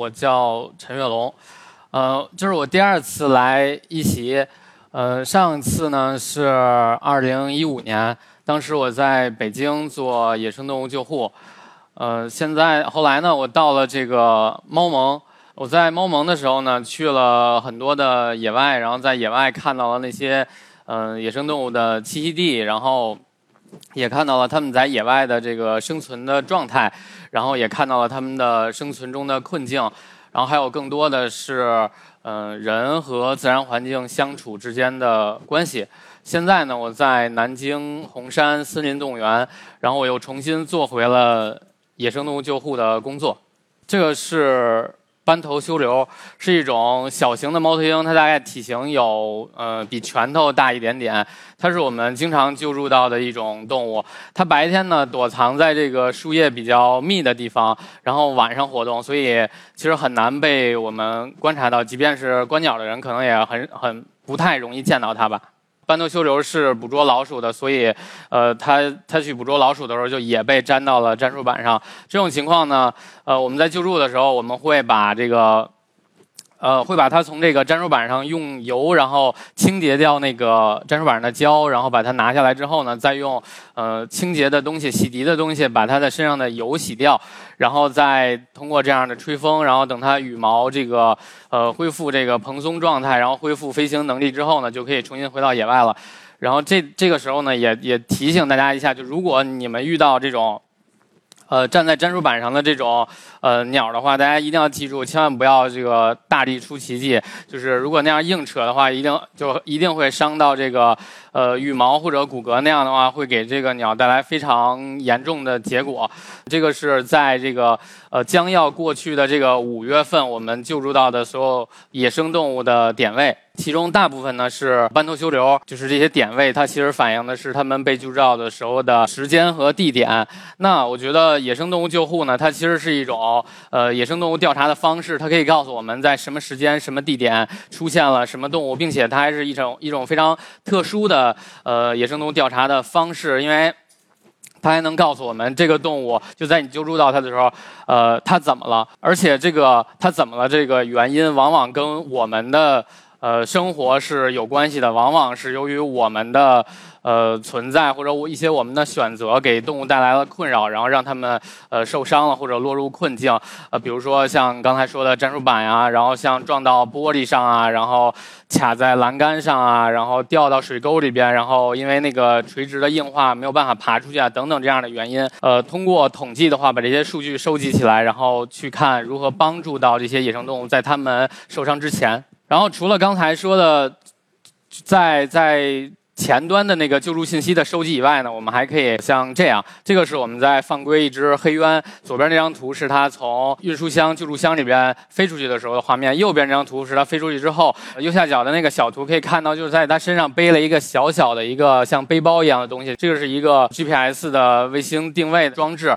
我叫陈跃龙，呃，这是我第二次来一席，呃，上次呢是二零一五年，当时我在北京做野生动物救护，呃，现在后来呢，我到了这个猫盟，我在猫盟的时候呢，去了很多的野外，然后在野外看到了那些，嗯，野生动物的栖息地，然后。也看到了他们在野外的这个生存的状态，然后也看到了他们的生存中的困境，然后还有更多的是，嗯，人和自然环境相处之间的关系。现在呢，我在南京红山森林动物园，然后我又重新做回了野生动物救护的工作。这个是。斑头修流是一种小型的猫头鹰，它大概体型有呃比拳头大一点点。它是我们经常救助到的一种动物。它白天呢躲藏在这个树叶比较密的地方，然后晚上活动，所以其实很难被我们观察到。即便是观鸟的人，可能也很很不太容易见到它吧。斑头修流是捕捉老鼠的，所以，呃，他他去捕捉老鼠的时候，就也被粘到了粘鼠板上。这种情况呢，呃，我们在救助的时候，我们会把这个。呃，会把它从这个粘鼠板上用油，然后清洁掉那个粘鼠板上的胶，然后把它拿下来之后呢，再用呃清洁的东西、洗涤的东西把它的身上的油洗掉，然后再通过这样的吹风，然后等它羽毛这个呃恢复这个蓬松状态，然后恢复飞行能力之后呢，就可以重新回到野外了。然后这这个时候呢，也也提醒大家一下，就如果你们遇到这种。呃，站在粘鼠板上的这种呃鸟的话，大家一定要记住，千万不要这个大力出奇迹。就是如果那样硬扯的话，一定就一定会伤到这个呃羽毛或者骨骼，那样的话会给这个鸟带来非常严重的结果。这个是在这个呃将要过去的这个五月份，我们救助到的所有野生动物的点位。其中大部分呢是斑头修瘤，就是这些点位，它其实反映的是他们被救照的时候的时间和地点。那我觉得野生动物救护呢，它其实是一种呃野生动物调查的方式，它可以告诉我们在什么时间、什么地点出现了什么动物，并且它还是一种一种非常特殊的呃野生动物调查的方式，因为它还能告诉我们这个动物就在你救助到它的时候，呃，它怎么了，而且这个它怎么了这个原因往往跟我们的。呃，生活是有关系的，往往是由于我们的呃存在或者我一些我们的选择给动物带来了困扰，然后让它们呃受伤了或者落入困境。呃，比如说像刚才说的粘鼠板呀，然后像撞到玻璃上啊，然后卡在栏杆上啊，然后掉到水沟里边，然后因为那个垂直的硬化没有办法爬出去啊，等等这样的原因。呃，通过统计的话，把这些数据收集起来，然后去看如何帮助到这些野生动物在它们受伤之前。然后除了刚才说的，在在前端的那个救助信息的收集以外呢，我们还可以像这样，这个是我们在放归一只黑鸢，左边那张图是它从运输箱救助箱里边飞出去的时候的画面，右边这张图是它飞出去之后，右下角的那个小图可以看到，就是在它身上背了一个小小的一个像背包一样的东西，这个是一个 GPS 的卫星定位装置。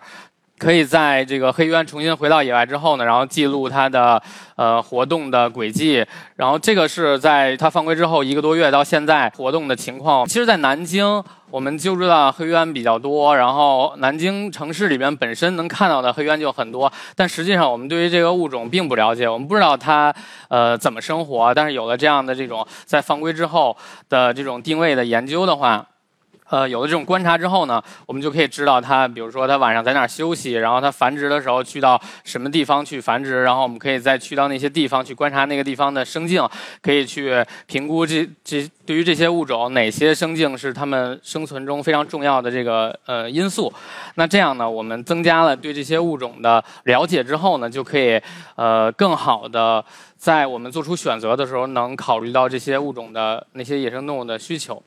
可以在这个黑鸢重新回到野外之后呢，然后记录它的呃活动的轨迹，然后这个是在它放归之后一个多月到现在活动的情况。其实，在南京我们就知道黑鸢比较多，然后南京城市里边本身能看到的黑鸢就很多，但实际上我们对于这个物种并不了解，我们不知道它呃怎么生活。但是有了这样的这种在放归之后的这种定位的研究的话。呃，有了这种观察之后呢，我们就可以知道它，比如说它晚上在哪儿休息，然后它繁殖的时候去到什么地方去繁殖，然后我们可以再去到那些地方去观察那个地方的生境，可以去评估这这对于这些物种哪些生境是它们生存中非常重要的这个呃因素。那这样呢，我们增加了对这些物种的了解之后呢，就可以呃更好的在我们做出选择的时候，能考虑到这些物种的那些野生动物的需求。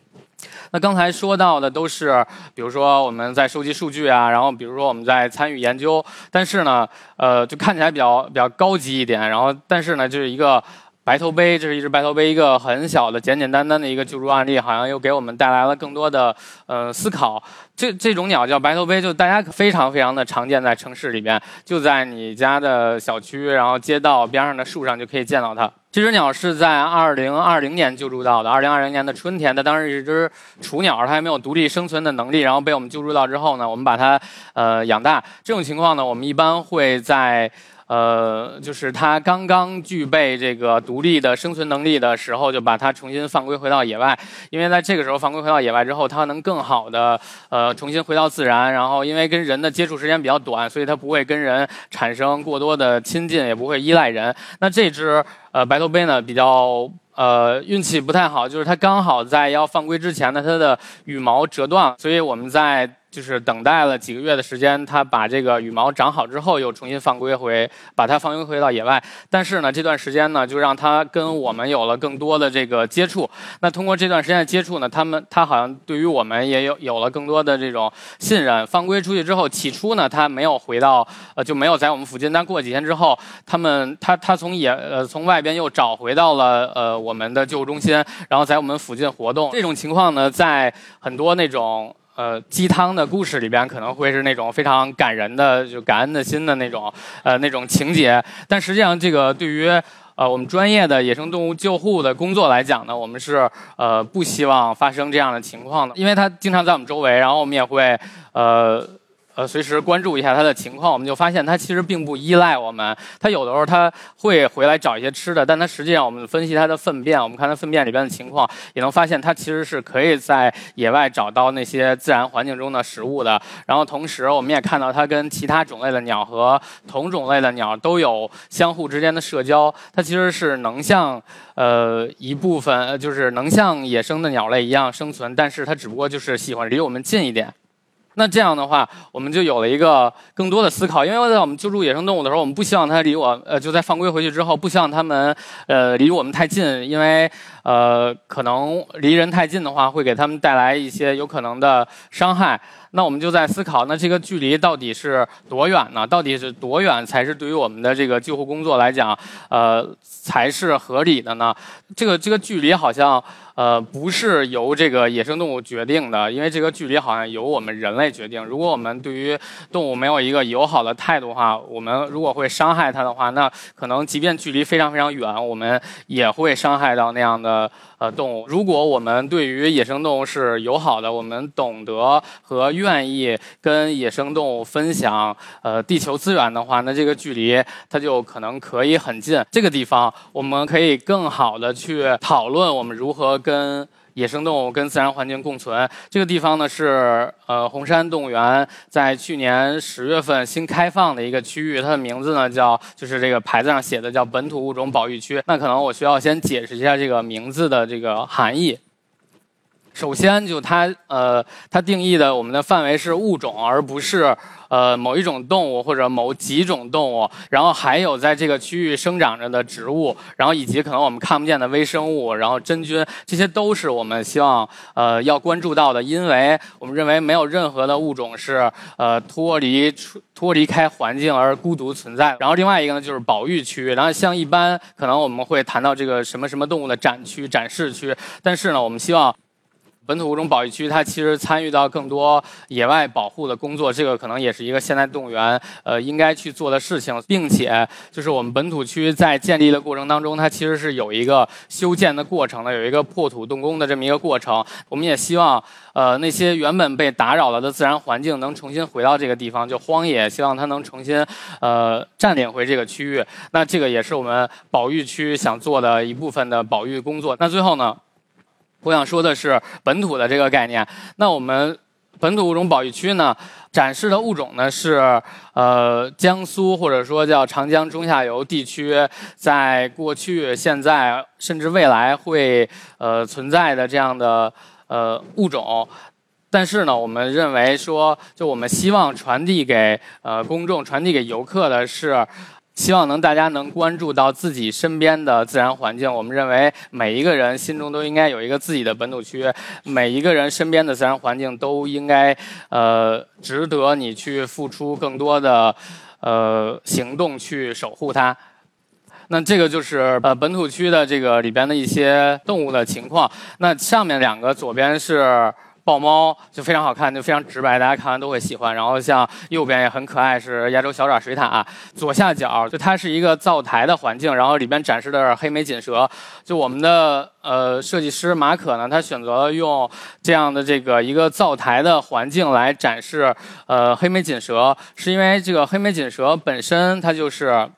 那刚才说到的都是，比如说我们在收集数据啊，然后比如说我们在参与研究，但是呢，呃，就看起来比较比较高级一点，然后但是呢，就是一个。白头杯，这是一只白头杯，一个很小的、简简单单的一个救助案例，好像又给我们带来了更多的呃思考。这这种鸟叫白头杯，就大家非常非常的常见在城市里边，就在你家的小区，然后街道边上的树上就可以见到它。这只鸟是在二零二零年救助到的，二零二零年的春天，它当时是一只雏鸟，它还没有独立生存的能力，然后被我们救助到之后呢，我们把它呃养大。这种情况呢，我们一般会在。呃，就是它刚刚具备这个独立的生存能力的时候，就把它重新放归回到野外。因为在这个时候放归回到野外之后，它能更好的呃重新回到自然。然后因为跟人的接触时间比较短，所以它不会跟人产生过多的亲近，也不会依赖人。那这只呃白头鹎呢，比较呃运气不太好，就是它刚好在要放归之前呢，它的羽毛折断了，所以我们在。就是等待了几个月的时间，它把这个羽毛长好之后，又重新放归回，把它放归回到野外。但是呢，这段时间呢，就让它跟我们有了更多的这个接触。那通过这段时间的接触呢，他们它好像对于我们也有有了更多的这种信任。放归出去之后，起初呢，它没有回到呃就没有在我们附近。但过几天之后，他们它它从野呃从外边又找回到了呃我们的救护中心，然后在我们附近活动。这种情况呢，在很多那种。呃，鸡汤的故事里边可能会是那种非常感人的，就感恩的心的那种，呃，那种情节。但实际上，这个对于呃我们专业的野生动物救护的工作来讲呢，我们是呃不希望发生这样的情况的，因为它经常在我们周围，然后我们也会呃。呃，随时关注一下它的情况，我们就发现它其实并不依赖我们。它有的时候它会回来找一些吃的，但它实际上我们分析它的粪便，我们看它粪便里边的情况，也能发现它其实是可以在野外找到那些自然环境中的食物的。然后同时，我们也看到它跟其他种类的鸟和同种类的鸟都有相互之间的社交。它其实是能像呃一部分，就是能像野生的鸟类一样生存，但是它只不过就是喜欢离我们近一点。那这样的话，我们就有了一个更多的思考，因为在我们救助野生动物的时候，我们不希望它离我，呃，就在放归回去之后，不希望它们，呃，离我们太近，因为，呃，可能离人太近的话，会给它们带来一些有可能的伤害。那我们就在思考，那这个距离到底是多远呢？到底是多远才是对于我们的这个救护工作来讲，呃，才是合理的呢？这个这个距离好像，呃，不是由这个野生动物决定的，因为这个距离好像由我们人类决定。如果我们对于动物没有一个友好的态度的话，我们如果会伤害它的话，那可能即便距离非常非常远，我们也会伤害到那样的。呃，动物，如果我们对于野生动物是友好的，我们懂得和愿意跟野生动物分享呃地球资源的话，那这个距离它就可能可以很近。这个地方我们可以更好的去讨论我们如何跟。野生动物跟自然环境共存，这个地方呢是呃红山动物园在去年十月份新开放的一个区域，它的名字呢叫就是这个牌子上写的叫本土物种保育区。那可能我需要先解释一下这个名字的这个含义。首先就它呃它定义的我们的范围是物种，而不是。呃，某一种动物或者某几种动物，然后还有在这个区域生长着的植物，然后以及可能我们看不见的微生物，然后真菌，这些都是我们希望呃要关注到的，因为我们认为没有任何的物种是呃脱离脱离开环境而孤独存在。然后另外一个呢就是保育区，然后像一般可能我们会谈到这个什么什么动物的展区、展示区，但是呢，我们希望。本土物种保育区，它其实参与到更多野外保护的工作，这个可能也是一个现代动物园呃应该去做的事情，并且就是我们本土区在建立的过程当中，它其实是有一个修建的过程的，有一个破土动工的这么一个过程。我们也希望呃那些原本被打扰了的自然环境能重新回到这个地方，就荒野，希望它能重新呃占领回这个区域。那这个也是我们保育区想做的一部分的保育工作。那最后呢？我想说的是本土的这个概念。那我们本土物种保育区呢，展示的物种呢是呃江苏或者说叫长江中下游地区，在过去、现在甚至未来会呃存在的这样的呃物种。但是呢，我们认为说，就我们希望传递给呃公众、传递给游客的是。希望能大家能关注到自己身边的自然环境。我们认为每一个人心中都应该有一个自己的本土区，每一个人身边的自然环境都应该呃值得你去付出更多的呃行动去守护它。那这个就是呃本土区的这个里边的一些动物的情况。那上面两个左边是。豹猫就非常好看，就非常直白，大家看完都会喜欢。然后像右边也很可爱，是亚洲小爪水獭。左下角就它是一个灶台的环境，然后里边展示的是黑眉锦蛇。就我们的呃设计师马可呢，他选择了用这样的这个一个灶台的环境来展示呃黑眉锦蛇，是因为这个黑眉锦蛇本身它就是。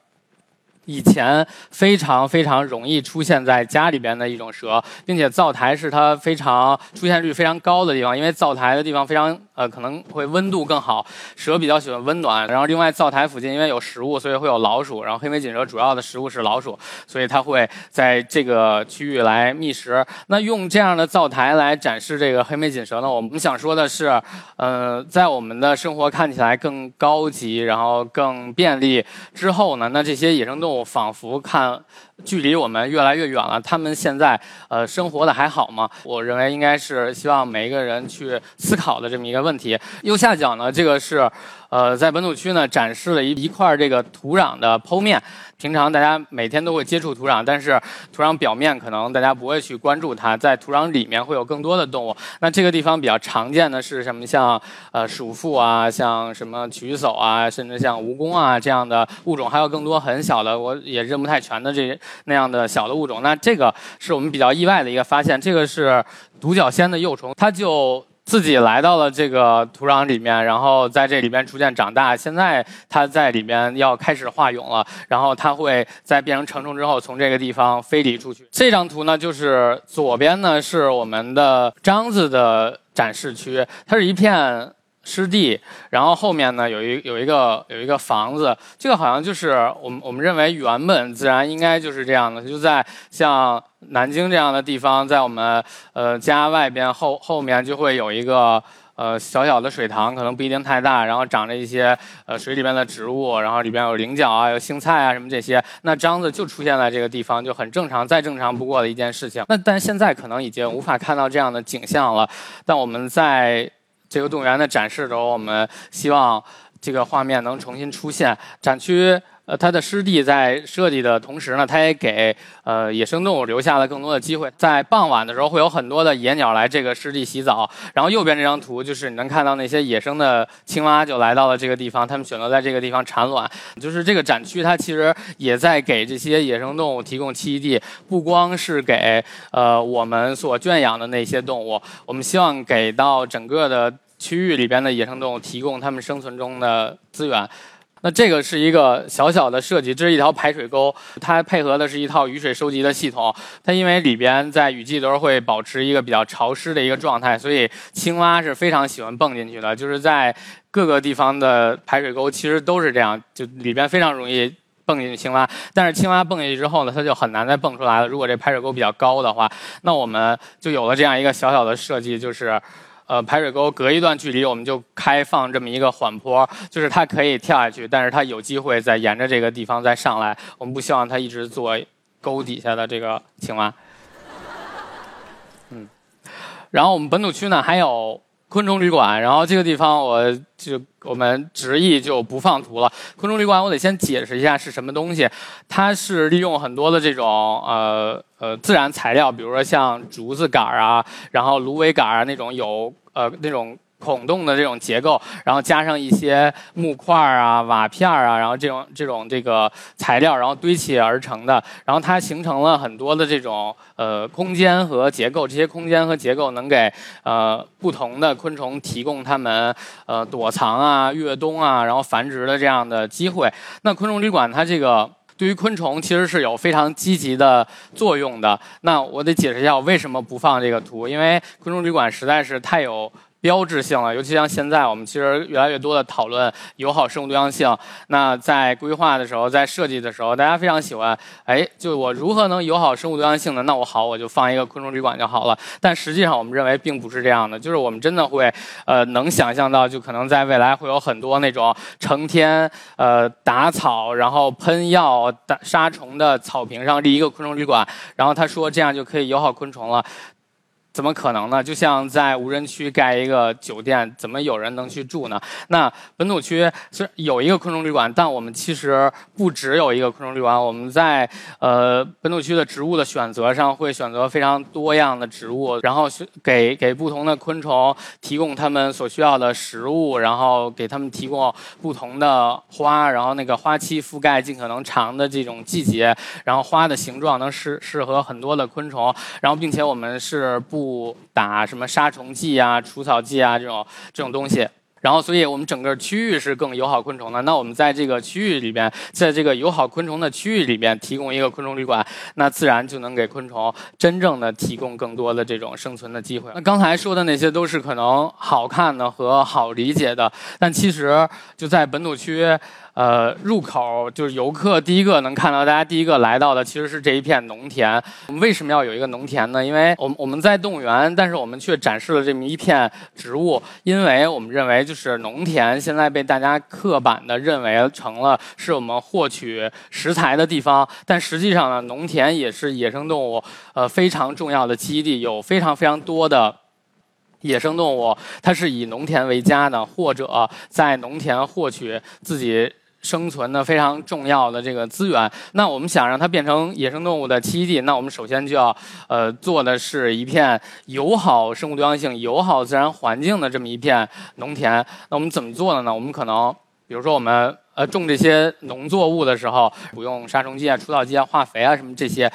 以前非常非常容易出现在家里边的一种蛇，并且灶台是它非常出现率非常高的地方，因为灶台的地方非常呃可能会温度更好，蛇比较喜欢温暖。然后另外灶台附近因为有食物，所以会有老鼠。然后黑眉锦蛇主要的食物是老鼠，所以它会在这个区域来觅食。那用这样的灶台来展示这个黑眉锦蛇呢？我们想说的是，呃，在我们的生活看起来更高级，然后更便利之后呢，那这些野生动物。仿佛看距离我们越来越远了。他们现在呃生活的还好吗？我认为应该是希望每一个人去思考的这么一个问题。右下角呢，这个是。呃，在本土区呢，展示了一一块这个土壤的剖面。平常大家每天都会接触土壤，但是土壤表面可能大家不会去关注它，在土壤里面会有更多的动物。那这个地方比较常见的是什么？像呃鼠妇啊，像什么曲手啊，甚至像蜈蚣啊这样的物种，还有更多很小的，我也认不太全的这些那样的小的物种。那这个是我们比较意外的一个发现，这个是独角仙的幼虫，它就。自己来到了这个土壤里面，然后在这里边逐渐长大。现在它在里面要开始化蛹了，然后它会在变成成虫之后，从这个地方飞离出去。这张图呢，就是左边呢是我们的章子的展示区，它是一片。湿地，然后后面呢有一有一个有一个房子，这个好像就是我们我们认为原本自然应该就是这样的，就在像南京这样的地方，在我们呃家外边后后面就会有一个呃小小的水塘，可能不一定太大，然后长着一些呃水里面的植物，然后里边有菱角啊，有青菜啊什么这些，那獐子就出现在这个地方，就很正常，再正常不过的一件事情。那但现在可能已经无法看到这样的景象了，但我们在。这个动物园的展示中，我们希望这个画面能重新出现。展区呃，它的湿地在设计的同时呢，它也给呃野生动物留下了更多的机会。在傍晚的时候，会有很多的野鸟来这个湿地洗澡。然后右边这张图就是你能看到那些野生的青蛙就来到了这个地方，它们选择在这个地方产卵。就是这个展区，它其实也在给这些野生动物提供栖息地，不光是给呃我们所圈养的那些动物，我们希望给到整个的。区域里边的野生动物提供它们生存中的资源。那这个是一个小小的设计，这是一条排水沟，它配合的是一套雨水收集的系统。它因为里边在雨季的时候会保持一个比较潮湿的一个状态，所以青蛙是非常喜欢蹦进去的。就是在各个地方的排水沟其实都是这样，就里边非常容易蹦进去青蛙。但是青蛙蹦进去之后呢，它就很难再蹦出来了。如果这排水沟比较高的话，那我们就有了这样一个小小的设计，就是。呃，排水沟隔一段距离，我们就开放这么一个缓坡，就是它可以跳下去，但是它有机会再沿着这个地方再上来。我们不希望它一直做沟底下的这个青蛙。嗯，然后我们本土区呢还有。昆虫旅馆，然后这个地方我就我们执意就不放图了。昆虫旅馆，我得先解释一下是什么东西。它是利用很多的这种呃呃自然材料，比如说像竹子杆啊，然后芦苇杆啊那种有呃那种。孔洞的这种结构，然后加上一些木块儿啊、瓦片儿啊，然后这种这种这个材料，然后堆砌而成的。然后它形成了很多的这种呃空间和结构，这些空间和结构能给呃不同的昆虫提供它们呃躲藏啊、越冬啊，然后繁殖的这样的机会。那昆虫旅馆它这个对于昆虫其实是有非常积极的作用的。那我得解释一下我为什么不放这个图，因为昆虫旅馆实在是太有。标志性了，尤其像现在，我们其实越来越多的讨论友好生物多样性。那在规划的时候，在设计的时候，大家非常喜欢，哎，就我如何能友好生物多样性呢？那我好，我就放一个昆虫旅馆就好了。但实际上，我们认为并不是这样的，就是我们真的会，呃，能想象到，就可能在未来会有很多那种成天呃打草，然后喷药打杀虫的草坪上立一个昆虫旅馆，然后他说这样就可以友好昆虫了。怎么可能呢？就像在无人区盖一个酒店，怎么有人能去住呢？那本土区虽然有一个昆虫旅馆，但我们其实不只有一个昆虫旅馆。我们在呃本土区的植物的选择上，会选择非常多样的植物，然后给给不同的昆虫提供他们所需要的食物，然后给他们提供不同的花，然后那个花期覆盖尽可能长的这种季节，然后花的形状能适适合很多的昆虫，然后并且我们是不不打什么杀虫剂啊、除草剂啊这种这种东西。然后，所以我们整个区域是更友好昆虫的。那我们在这个区域里边，在这个友好昆虫的区域里边提供一个昆虫旅馆，那自然就能给昆虫真正的提供更多的这种生存的机会。那刚才说的那些都是可能好看的和好理解的，但其实就在本土区。呃，入口就是游客第一个能看到，大家第一个来到的其实是这一片农田。我们为什么要有一个农田呢？因为我们我们在动物园，但是我们却展示了这么一片植物，因为我们认为就是农田现在被大家刻板的认为成了是我们获取食材的地方，但实际上呢，农田也是野生动物呃非常重要的基地，有非常非常多的。野生动物，它是以农田为家的，或者在农田获取自己生存的非常重要的这个资源。那我们想让它变成野生动物的栖息地，那我们首先就要呃做的是一片友好生物多样性、友好自然环境的这么一片农田。那我们怎么做的呢？我们可能，比如说我们。呃，种这些农作物的时候，不用杀虫剂啊、除草剂啊、化肥啊什么这些，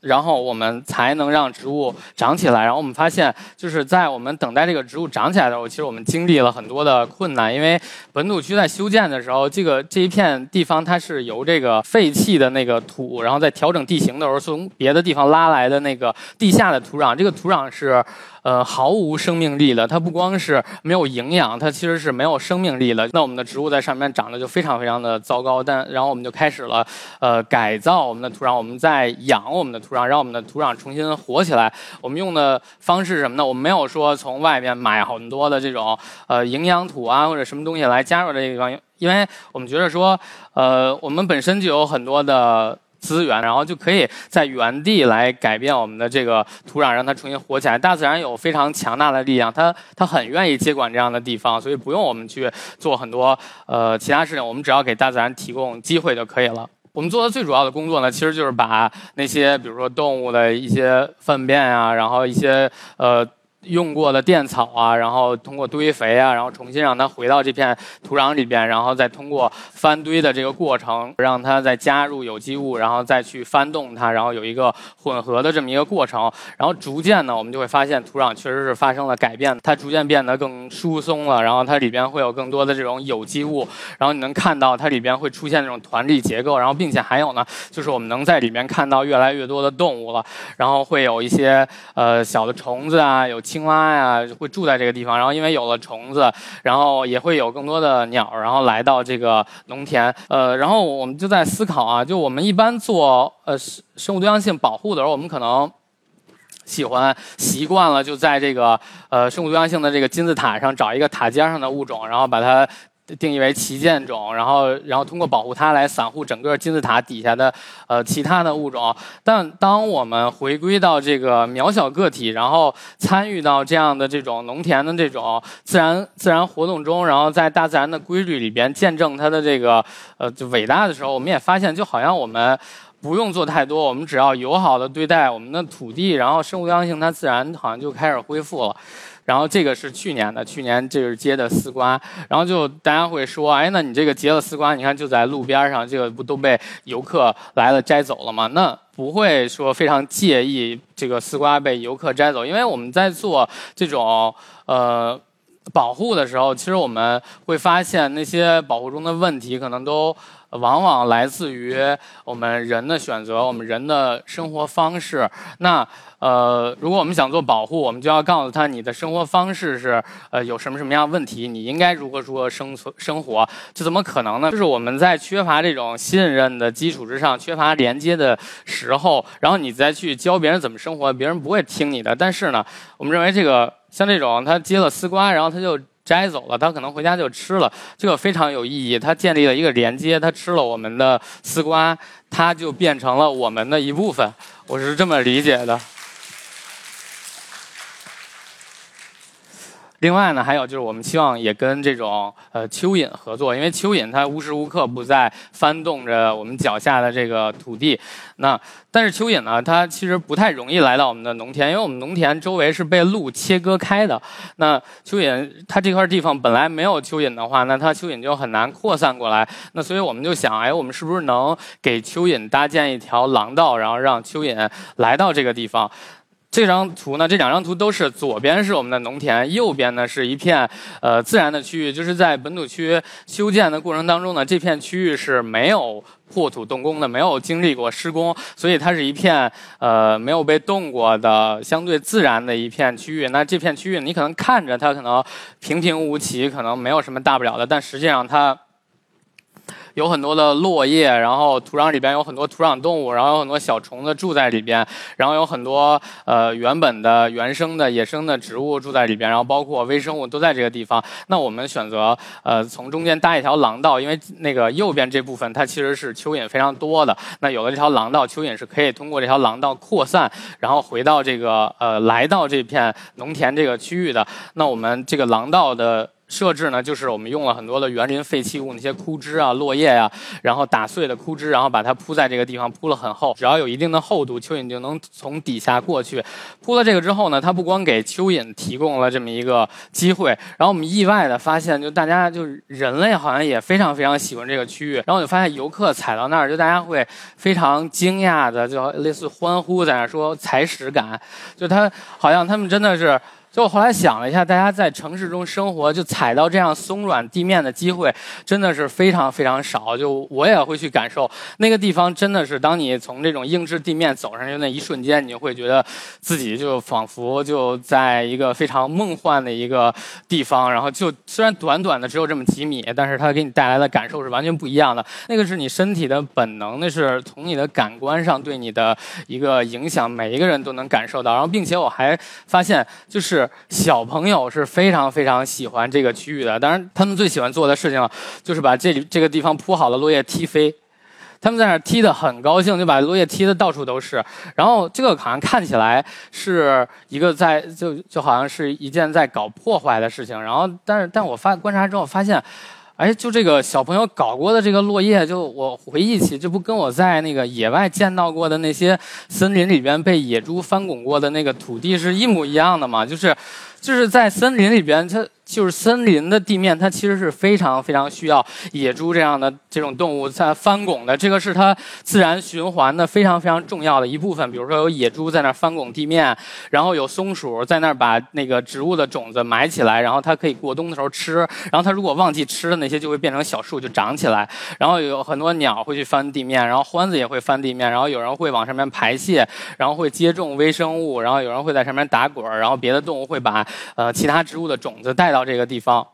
然后我们才能让植物长起来。然后我们发现，就是在我们等待这个植物长起来的时候，其实我们经历了很多的困难。因为本土区在修建的时候，这个这一片地方它是由这个废弃的那个土，然后在调整地形的时候，从别的地方拉来的那个地下的土壤，这个土壤是。呃，毫无生命力的，它不光是没有营养，它其实是没有生命力的。那我们的植物在上面长得就非常非常的糟糕。但然后我们就开始了，呃，改造我们的土壤，我们在养我们的土壤，让我们的土壤重新活起来。我们用的方式是什么呢？我们没有说从外面买很多的这种呃营养土啊或者什么东西来加入这个地方，因为我们觉得说，呃，我们本身就有很多的。资源，然后就可以在原地来改变我们的这个土壤，让它重新活起来。大自然有非常强大的力量，它它很愿意接管这样的地方，所以不用我们去做很多呃其他事情，我们只要给大自然提供机会就可以了。我们做的最主要的工作呢，其实就是把那些比如说动物的一些粪便啊，然后一些呃。用过的垫草啊，然后通过堆肥啊，然后重新让它回到这片土壤里边，然后再通过翻堆的这个过程，让它再加入有机物，然后再去翻动它，然后有一个混合的这么一个过程。然后逐渐呢，我们就会发现土壤确实是发生了改变，它逐渐变得更疏松了，然后它里边会有更多的这种有机物，然后你能看到它里边会出现这种团粒结构，然后并且还有呢，就是我们能在里面看到越来越多的动物了，然后会有一些呃小的虫子啊，有。青蛙呀会住在这个地方，然后因为有了虫子，然后也会有更多的鸟，然后来到这个农田。呃，然后我们就在思考啊，就我们一般做呃生物多样性保护的时候，我们可能喜欢习惯了就在这个呃生物多样性的这个金字塔上找一个塔尖上的物种，然后把它。定义为旗舰种，然后然后通过保护它来散户整个金字塔底下的呃其他的物种。但当我们回归到这个渺小个体，然后参与到这样的这种农田的这种自然自然活动中，然后在大自然的规律里边见证它的这个呃就伟大的时候，我们也发现，就好像我们不用做太多，我们只要友好的对待我们的土地，然后生物多样性它自然好像就开始恢复了。然后这个是去年的，去年这是结的丝瓜，然后就大家会说，哎，那你这个结了丝瓜，你看就在路边上，这个不都被游客来了摘走了吗？那不会说非常介意这个丝瓜被游客摘走，因为我们在做这种呃保护的时候，其实我们会发现那些保护中的问题可能都。往往来自于我们人的选择，我们人的生活方式。那呃，如果我们想做保护，我们就要告诉他你的生活方式是呃有什么什么样问题，你应该如何如何生存生活。这怎么可能呢？就是我们在缺乏这种信任的基础之上，缺乏连接的时候，然后你再去教别人怎么生活，别人不会听你的。但是呢，我们认为这个像这种他接了丝瓜，然后他就。摘走了，他可能回家就吃了，这个非常有意义。他建立了一个连接，他吃了我们的丝瓜，他就变成了我们的一部分。我是这么理解的。另外呢，还有就是我们希望也跟这种呃蚯蚓合作，因为蚯蚓它无时无刻不在翻动着我们脚下的这个土地。那但是蚯蚓呢，它其实不太容易来到我们的农田，因为我们农田周围是被路切割开的。那蚯蚓它这块地方本来没有蚯蚓的话，那它蚯蚓就很难扩散过来。那所以我们就想，哎，我们是不是能给蚯蚓搭建一条廊道，然后让蚯蚓来到这个地方？这张图呢，这两张图都是左边是我们的农田，右边呢是一片呃自然的区域。就是在本土区修建的过程当中呢，这片区域是没有破土动工的，没有经历过施工，所以它是一片呃没有被动过的相对自然的一片区域。那这片区域你可能看着它可能平平无奇，可能没有什么大不了的，但实际上它。有很多的落叶，然后土壤里边有很多土壤动物，然后有很多小虫子住在里边，然后有很多呃原本的原生的野生的植物住在里边，然后包括微生物都在这个地方。那我们选择呃从中间搭一条廊道，因为那个右边这部分它其实是蚯蚓非常多的。那有了这条廊道，蚯蚓是可以通过这条廊道扩散，然后回到这个呃来到这片农田这个区域的。那我们这个廊道的。设置呢，就是我们用了很多的园林废弃物，那些枯枝啊、落叶呀，然后打碎的枯枝，然后把它铺在这个地方，铺了很厚，只要有一定的厚度，蚯蚓就能从底下过去。铺了这个之后呢，它不光给蚯蚓提供了这么一个机会，然后我们意外的发现，就大家就是人类好像也非常非常喜欢这个区域，然后就发现游客踩到那儿，就大家会非常惊讶的，就类似欢呼在那说踩屎感，就他好像他们真的是。就我后来想了一下，大家在城市中生活，就踩到这样松软地面的机会真的是非常非常少。就我也会去感受那个地方，真的是当你从这种硬质地面走上去那一瞬间，你就会觉得自己就仿佛就在一个非常梦幻的一个地方。然后就虽然短短的只有这么几米，但是它给你带来的感受是完全不一样的。那个是你身体的本能，那是从你的感官上对你的一个影响，每一个人都能感受到。然后并且我还发现就是。是小朋友是非常非常喜欢这个区域的，当然他们最喜欢做的事情就是把这里这个地方铺好的落叶踢飞，他们在那踢的很高兴，就把落叶踢的到处都是。然后这个好像看起来是一个在就就好像是一件在搞破坏的事情，然后但是但我发观察之后发现。哎，就这个小朋友搞过的这个落叶，就我回忆起，这不跟我在那个野外见到过的那些森林里边被野猪翻滚过的那个土地是一模一样的吗？就是，就是在森林里边，它。就是森林的地面，它其实是非常非常需要野猪这样的这种动物在翻拱的。这个是它自然循环的非常非常重要的一部分。比如说有野猪在那儿翻拱地面，然后有松鼠在那儿把那个植物的种子埋起来，然后它可以过冬的时候吃。然后它如果忘记吃的那些，就会变成小树就长起来。然后有很多鸟会去翻地面，然后獾子也会翻地面。然后有人会往上面排泄，然后会接种微生物，然后有人会在上面打滚然后别的动物会把呃其他植物的种子带到。到这个地方，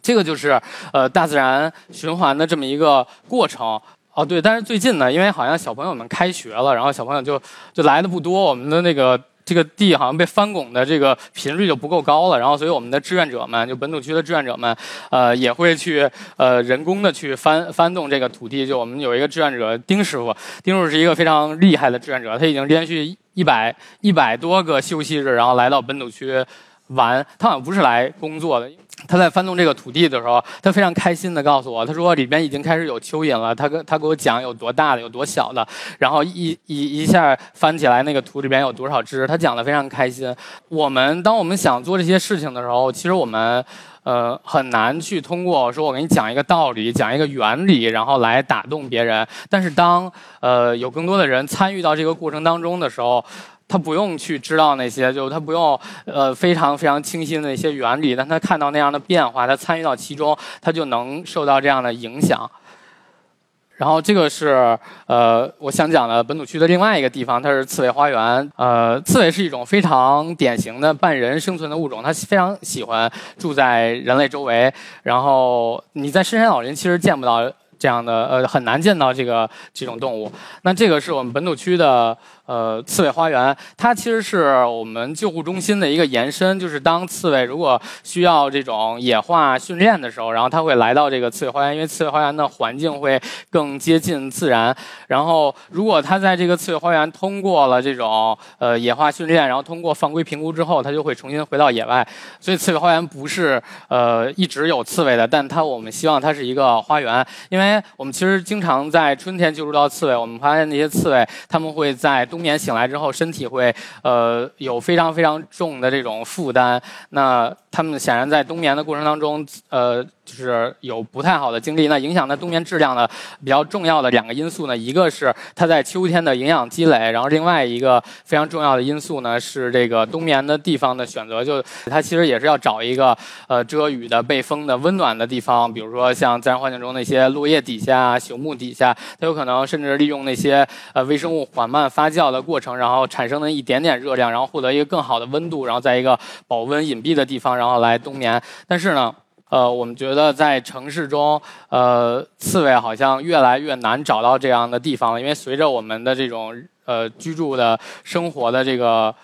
这个就是呃大自然循环的这么一个过程哦。对，但是最近呢，因为好像小朋友们开学了，然后小朋友就就来的不多，我们的那个这个地好像被翻拱的这个频率就不够高了，然后所以我们的志愿者们，就本土区的志愿者们，呃也会去呃人工的去翻翻动这个土地。就我们有一个志愿者丁师傅，丁师傅是一个非常厉害的志愿者，他已经连续一百一百多个休息日，然后来到本土区。玩，他好像不是来工作的。他在翻动这个土地的时候，他非常开心的告诉我，他说里边已经开始有蚯蚓了。他跟他给我讲有多大的，有多小的，然后一一一下翻起来那个土里边有多少只，他讲的非常开心。我们当我们想做这些事情的时候，其实我们呃很难去通过说我给你讲一个道理，讲一个原理，然后来打动别人。但是当呃有更多的人参与到这个过程当中的时候。他不用去知道那些，就他不用呃非常非常清晰的一些原理，但他看到那样的变化，他参与到其中，他就能受到这样的影响。然后这个是呃我想讲的本土区的另外一个地方，它是刺猬花园。呃，刺猬是一种非常典型的半人生存的物种，它非常喜欢住在人类周围。然后你在深山老林其实见不到。这样的呃很难见到这个这种动物。那这个是我们本土区的呃刺猬花园，它其实是我们救护中心的一个延伸。就是当刺猬如果需要这种野化训练的时候，然后它会来到这个刺猬花园，因为刺猬花园的环境会更接近自然。然后如果它在这个刺猬花园通过了这种呃野化训练，然后通过放归评估之后，它就会重新回到野外。所以刺猬花园不是呃一直有刺猬的，但它我们希望它是一个花园，因为。为我们其实经常在春天救助到刺猬，我们发现那些刺猬，它们会在冬眠醒来之后，身体会呃有非常非常重的这种负担。那它们显然在冬眠的过程当中，呃。就是有不太好的经历，那影响它冬眠质量的比较重要的两个因素呢，一个是它在秋天的营养积累，然后另外一个非常重要的因素呢是这个冬眠的地方的选择，就它其实也是要找一个呃遮雨的、背风的、温暖的地方，比如说像自然环境中那些落叶底下、朽木底下，它有可能甚至利用那些呃微生物缓慢发酵的过程，然后产生的一点点热量，然后获得一个更好的温度，然后在一个保温隐蔽的地方，然后来冬眠。但是呢。呃，我们觉得在城市中，呃，刺猬好像越来越难找到这样的地方了，因为随着我们的这种呃居住的生活的这个。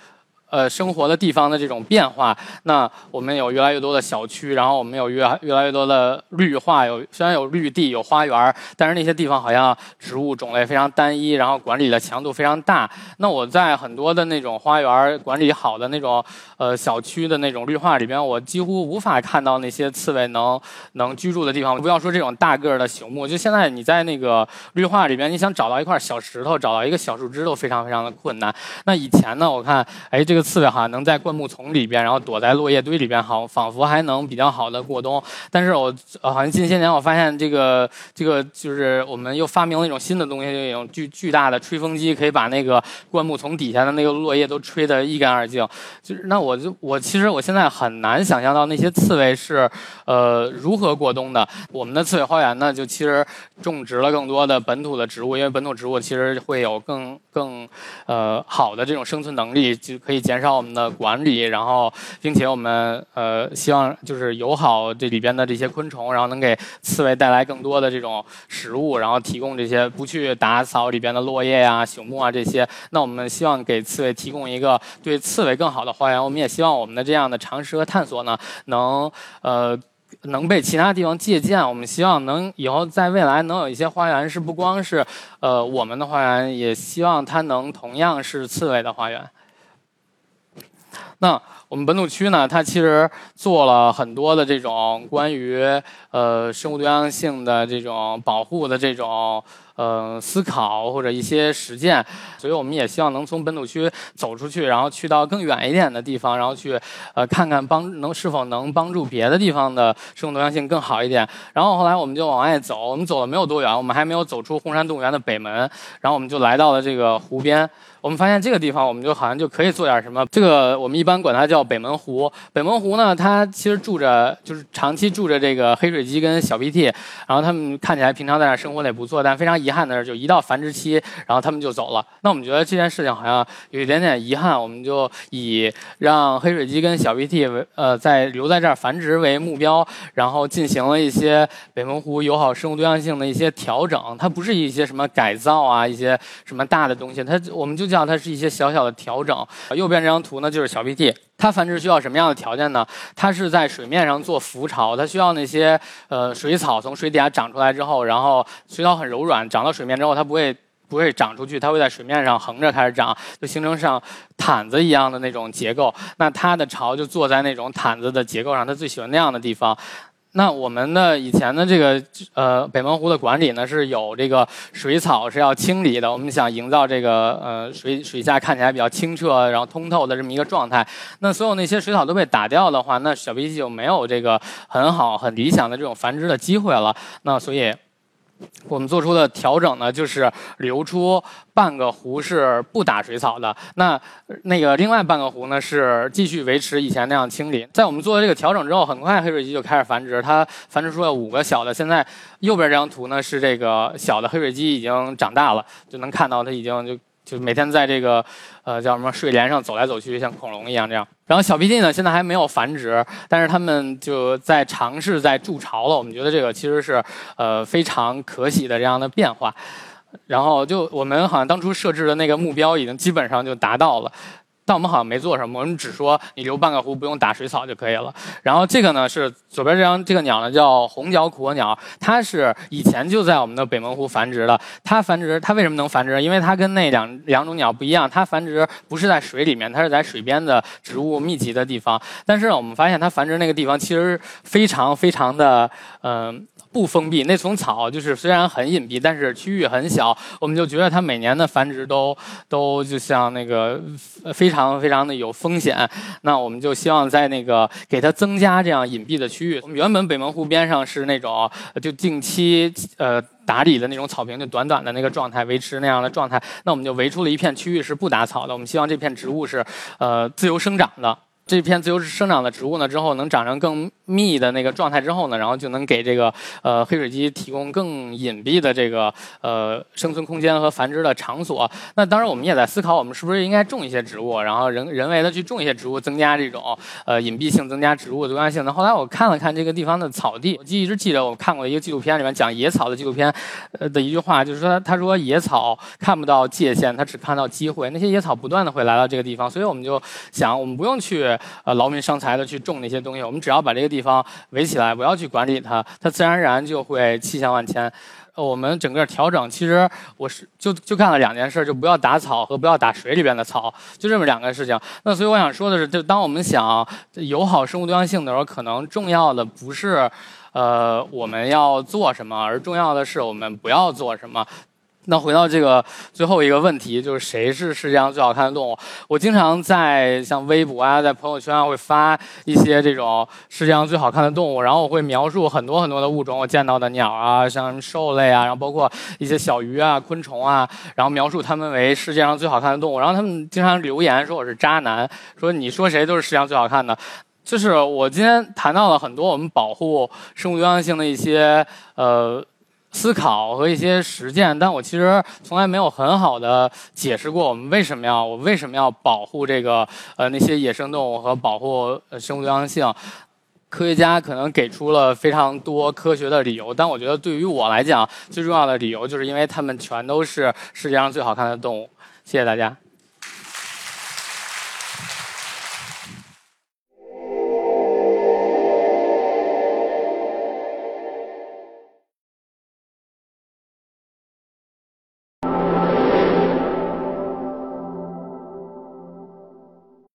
呃，生活的地方的这种变化，那我们有越来越多的小区，然后我们有越越来越多的绿化，有虽然有绿地、有花园，但是那些地方好像植物种类非常单一，然后管理的强度非常大。那我在很多的那种花园管理好的那种呃小区的那种绿化里边，我几乎无法看到那些刺猬能能居住的地方。不要说这种大个儿的朽木，就现在你在那个绿化里边，你想找到一块小石头，找到一个小树枝都非常非常的困难。那以前呢，我看，哎，这个。刺猬好像能在灌木丛里边，然后躲在落叶堆里边，好仿佛还能比较好的过冬。但是我好像近些年我发现这个这个就是我们又发明了一种新的东西，就一种巨巨大的吹风机，可以把那个灌木丛底下的那个落叶都吹得一干二净。就是那我就我其实我现在很难想象到那些刺猬是呃如何过冬的。我们的刺猬花园呢，就其实种植了更多的本土的植物，因为本土植物其实会有更更呃好的这种生存能力，就可以。减减少我们的管理，然后，并且我们呃希望就是友好这里边的这些昆虫，然后能给刺猬带来更多的这种食物，然后提供这些不去打扫里边的落叶呀、朽木啊这些。那我们希望给刺猬提供一个对刺猬更好的花园。我们也希望我们的这样的尝试和探索呢，能呃能被其他地方借鉴。我们希望能以后在未来能有一些花园是不光是呃我们的花园，也希望它能同样是刺猬的花园。那我们本土区呢，它其实做了很多的这种关于呃生物多样性的这种保护的这种呃思考或者一些实践，所以我们也希望能从本土区走出去，然后去到更远一点的地方，然后去呃看看帮能是否能帮助别的地方的生物多样性更好一点。然后后来我们就往外走，我们走了没有多远，我们还没有走出红山动物园的北门，然后我们就来到了这个湖边。我们发现这个地方，我们就好像就可以做点什么。这个我们一般管它叫北门湖。北门湖呢，它其实住着，就是长期住着这个黑水鸡跟小鼻涕，然后它们看起来平常在那生活的也不错，但非常遗憾的是，就一到繁殖期，然后它们就走了。那我们觉得这件事情好像有一点点遗憾，我们就以让黑水鸡跟小鼻涕为呃在留在这儿繁殖为目标，然后进行了一些北门湖友好生物多样性的一些调整。它不是一些什么改造啊，一些什么大的东西，它我们就。叫它是一些小小的调整。右边这张图呢，就是小鼻涕，它繁殖需要什么样的条件呢？它是在水面上做浮巢，它需要那些呃水草从水底下长出来之后，然后水草很柔软，长到水面之后它不会不会长出去，它会在水面上横着开始长，就形成像毯子一样的那种结构。那它的巢就坐在那种毯子的结构上，它最喜欢那样的地方。那我们的以前的这个呃北门湖的管理呢是有这个水草是要清理的，我们想营造这个呃水水下看起来比较清澈然后通透的这么一个状态。那所有那些水草都被打掉的话，那小鼻涕就没有这个很好很理想的这种繁殖的机会了。那所以。我们做出的调整呢，就是留出半个湖是不打水草的，那那个另外半个湖呢是继续维持以前那样清理。在我们做了这个调整之后，很快黑水鸡就开始繁殖，它繁殖出了五个小的。现在右边这张图呢是这个小的黑水鸡已经长大了，就能看到它已经就就每天在这个呃叫什么睡莲上走来走去，像恐龙一样这样。然后小鼻涕呢，现在还没有繁殖，但是他们就在尝试在筑巢了。我们觉得这个其实是呃非常可喜的这样的变化。然后就我们好像当初设置的那个目标已经基本上就达到了。但我们好像没做什么，我们只说你留半个湖，不用打水草就可以了。然后这个呢是左边这张这个鸟呢叫红脚苦鹅鸟，它是以前就在我们的北门湖繁殖的。它繁殖它为什么能繁殖？因为它跟那两两种鸟不一样，它繁殖不是在水里面，它是在水边的植物密集的地方。但是呢我们发现它繁殖那个地方其实非常非常的嗯。不封闭，那丛草就是虽然很隐蔽，但是区域很小，我们就觉得它每年的繁殖都都就像那个非常非常的有风险。那我们就希望在那个给它增加这样隐蔽的区域。我们原本北门湖边上是那种就定期呃打理的那种草坪，就短短的那个状态，维持那样的状态。那我们就围出了一片区域是不打草的。我们希望这片植物是呃自由生长的。这片自由生长的植物呢，之后能长成更密的那个状态之后呢，然后就能给这个呃黑水鸡提供更隐蔽的这个呃生存空间和繁殖的场所。那当然，我们也在思考，我们是不是应该种一些植物，然后人人为的去种一些植物，增加这种呃隐蔽性，增加植物的多样性。那后来我看了看这个地方的草地，我记一直记得我看过一个纪录片里面讲野草的纪录片，呃的一句话，就是说他说野草看不到界限，他只看到机会。那些野草不断的会来到这个地方，所以我们就想，我们不用去。呃，劳民伤财的去种那些东西，我们只要把这个地方围起来，不要去管理它，它自然而然就会气象万千。我们整个调整，其实我是就就干了两件事，就不要打草和不要打水里边的草，就这么两个事情。那所以我想说的是，就当我们想友好生物多样性的时候，可能重要的不是呃我们要做什么，而重要的是我们不要做什么。那回到这个最后一个问题，就是谁是世界上最好看的动物？我经常在像微博啊，在朋友圈啊，会发一些这种世界上最好看的动物，然后我会描述很多很多的物种，我见到的鸟啊，像兽类啊，然后包括一些小鱼啊、昆虫啊，然后描述它们为世界上最好看的动物。然后他们经常留言说我是渣男，说你说谁都是世界上最好看的。就是我今天谈到了很多我们保护生物多样性的一些呃。思考和一些实践，但我其实从来没有很好的解释过我们为什么要我为什么要保护这个呃那些野生动物和保护生物多样性。科学家可能给出了非常多科学的理由，但我觉得对于我来讲，最重要的理由就是因为它们全都是世界上最好看的动物。谢谢大家。